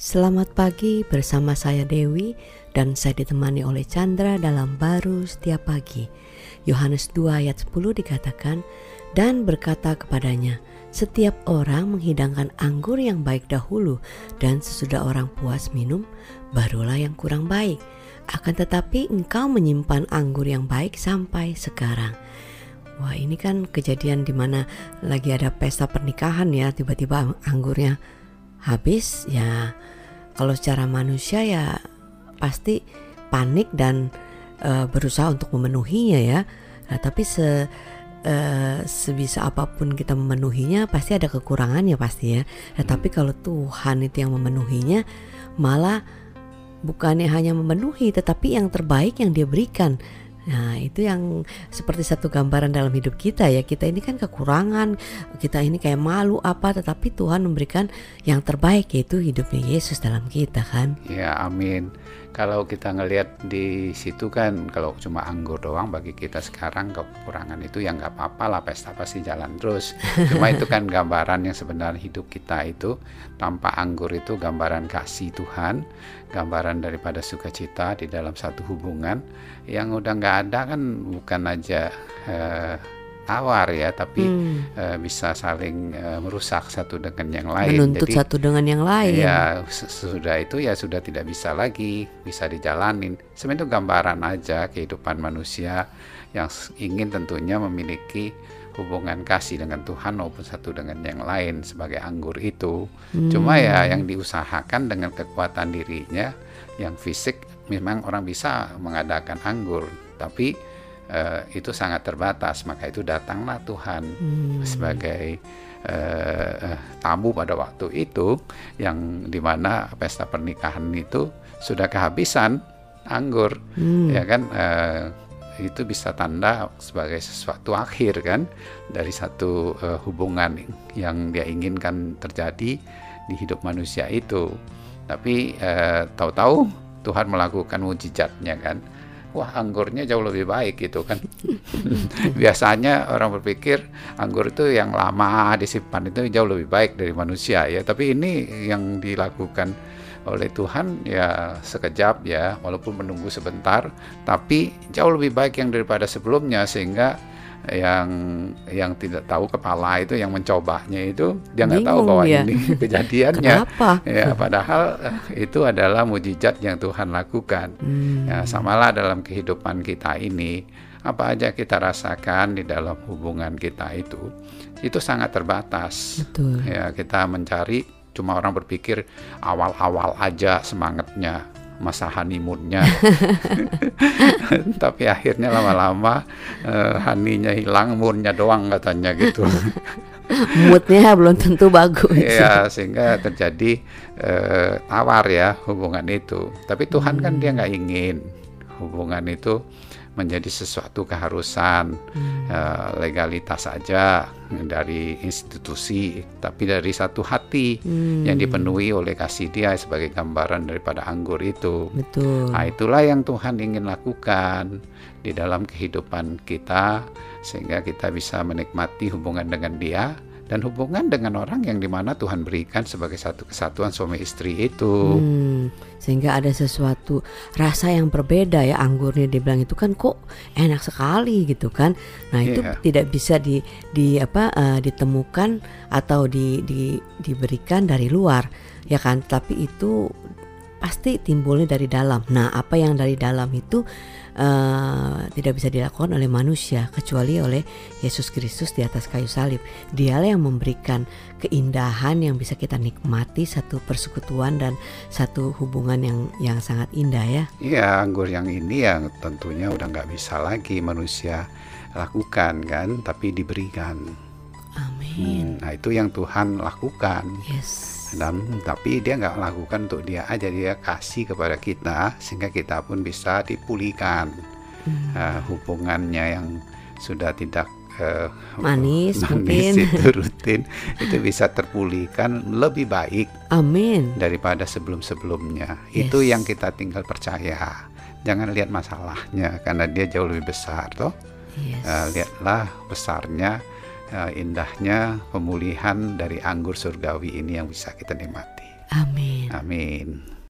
Selamat pagi bersama saya Dewi dan saya ditemani oleh Chandra dalam baru setiap pagi. Yohanes 2 ayat 10 dikatakan, dan berkata kepadanya, setiap orang menghidangkan anggur yang baik dahulu dan sesudah orang puas minum, barulah yang kurang baik. Akan tetapi engkau menyimpan anggur yang baik sampai sekarang. Wah ini kan kejadian di mana lagi ada pesta pernikahan ya tiba-tiba anggurnya habis ya kalau secara manusia ya pasti panik dan uh, berusaha untuk memenuhinya ya. Nah, tapi se uh, sebisa apa pun kita memenuhinya pasti ada kekurangannya pasti ya. Nah, tapi hmm. kalau Tuhan itu yang memenuhinya malah bukannya hanya memenuhi tetapi yang terbaik yang dia berikan Nah, itu yang seperti satu gambaran dalam hidup kita ya. Kita ini kan kekurangan, kita ini kayak malu apa, tetapi Tuhan memberikan yang terbaik yaitu hidupnya Yesus dalam kita kan. Ya, amin. Kalau kita ngelihat di situ kan kalau cuma anggur doang bagi kita sekarang kekurangan itu yang nggak apa-apa lah pesta pasti jalan terus. Cuma itu kan gambaran yang sebenarnya hidup kita itu tanpa anggur itu gambaran kasih Tuhan, gambaran daripada sukacita di dalam satu hubungan yang udah nggak ada kan bukan aja eh, tawar ya, tapi hmm. uh, bisa saling uh, merusak satu dengan yang lain. Menuntut Jadi, satu dengan yang lain. Ya sudah itu ya sudah tidak bisa lagi bisa dijalanin. Sebenarnya itu gambaran aja kehidupan manusia yang ingin tentunya memiliki hubungan kasih dengan Tuhan maupun satu dengan yang lain sebagai anggur itu. Hmm. Cuma ya yang diusahakan dengan kekuatan dirinya yang fisik memang orang bisa mengadakan anggur, tapi uh, itu sangat terbatas. Maka itu datanglah Tuhan hmm. sebagai uh, tamu pada waktu itu yang di mana pesta pernikahan itu sudah kehabisan anggur. Hmm. ya kan? Uh, itu bisa tanda sebagai sesuatu akhir kan dari satu uh, hubungan yang dia inginkan terjadi di hidup manusia itu. Tapi uh, tahu-tahu Tuhan melakukan mujizatnya kan wah anggurnya jauh lebih baik gitu kan. Biasanya orang berpikir anggur itu yang lama disimpan itu jauh lebih baik dari manusia ya. Tapi ini yang dilakukan oleh Tuhan ya sekejap ya walaupun menunggu sebentar tapi jauh lebih baik yang daripada sebelumnya sehingga yang yang tidak tahu kepala itu yang mencobanya itu dia nggak tahu bahwa ya. ini kejadiannya ya padahal eh, itu adalah mujizat yang Tuhan lakukan hmm. ya samalah dalam kehidupan kita ini apa aja kita rasakan di dalam hubungan kita itu itu sangat terbatas Betul. ya kita mencari cuma orang berpikir awal-awal aja semangatnya masa honeymoonnya. Tapi akhirnya lama-lama uh, honeynya hilang moodnya doang katanya gitu. Moodnya belum tentu bagus. Ya sehingga terjadi uh, tawar ya hubungan itu. Tapi Tuhan hmm. kan dia nggak ingin hubungan itu menjadi sesuatu keharusan hmm. uh, legalitas saja dari institusi tapi dari satu hati hmm. yang dipenuhi oleh kasih dia sebagai gambaran daripada anggur itu betul nah itulah yang Tuhan ingin lakukan di dalam kehidupan kita sehingga kita bisa menikmati hubungan dengan dia dan hubungan dengan orang yang di mana Tuhan berikan sebagai satu kesatuan suami istri itu. Hmm, sehingga ada sesuatu rasa yang berbeda ya anggurnya dibilang itu kan kok enak sekali gitu kan. Nah itu yeah. tidak bisa di di apa uh, ditemukan atau di, di diberikan dari luar ya kan. Tapi itu pasti timbulnya dari dalam. Nah apa yang dari dalam itu uh, tidak bisa dilakukan oleh manusia kecuali oleh Yesus Kristus di atas kayu salib. Dialah yang memberikan keindahan yang bisa kita nikmati satu persekutuan dan satu hubungan yang yang sangat indah ya. Iya, anggur yang ini yang tentunya udah nggak bisa lagi manusia lakukan kan, tapi diberikan. Amin. Hmm, nah itu yang Tuhan lakukan. Yes dan tapi dia nggak lakukan untuk dia aja dia kasih kepada kita sehingga kita pun bisa dipulihkan hmm. uh, hubungannya yang sudah tidak uh, manis, manis mungkin itu rutin itu bisa terpulihkan lebih baik amin daripada sebelum-sebelumnya yes. itu yang kita tinggal percaya jangan lihat masalahnya karena dia jauh lebih besar toh yes. uh, lihatlah besarnya indahnya pemulihan dari anggur surgawi ini yang bisa kita nikmati. Amin. Amin.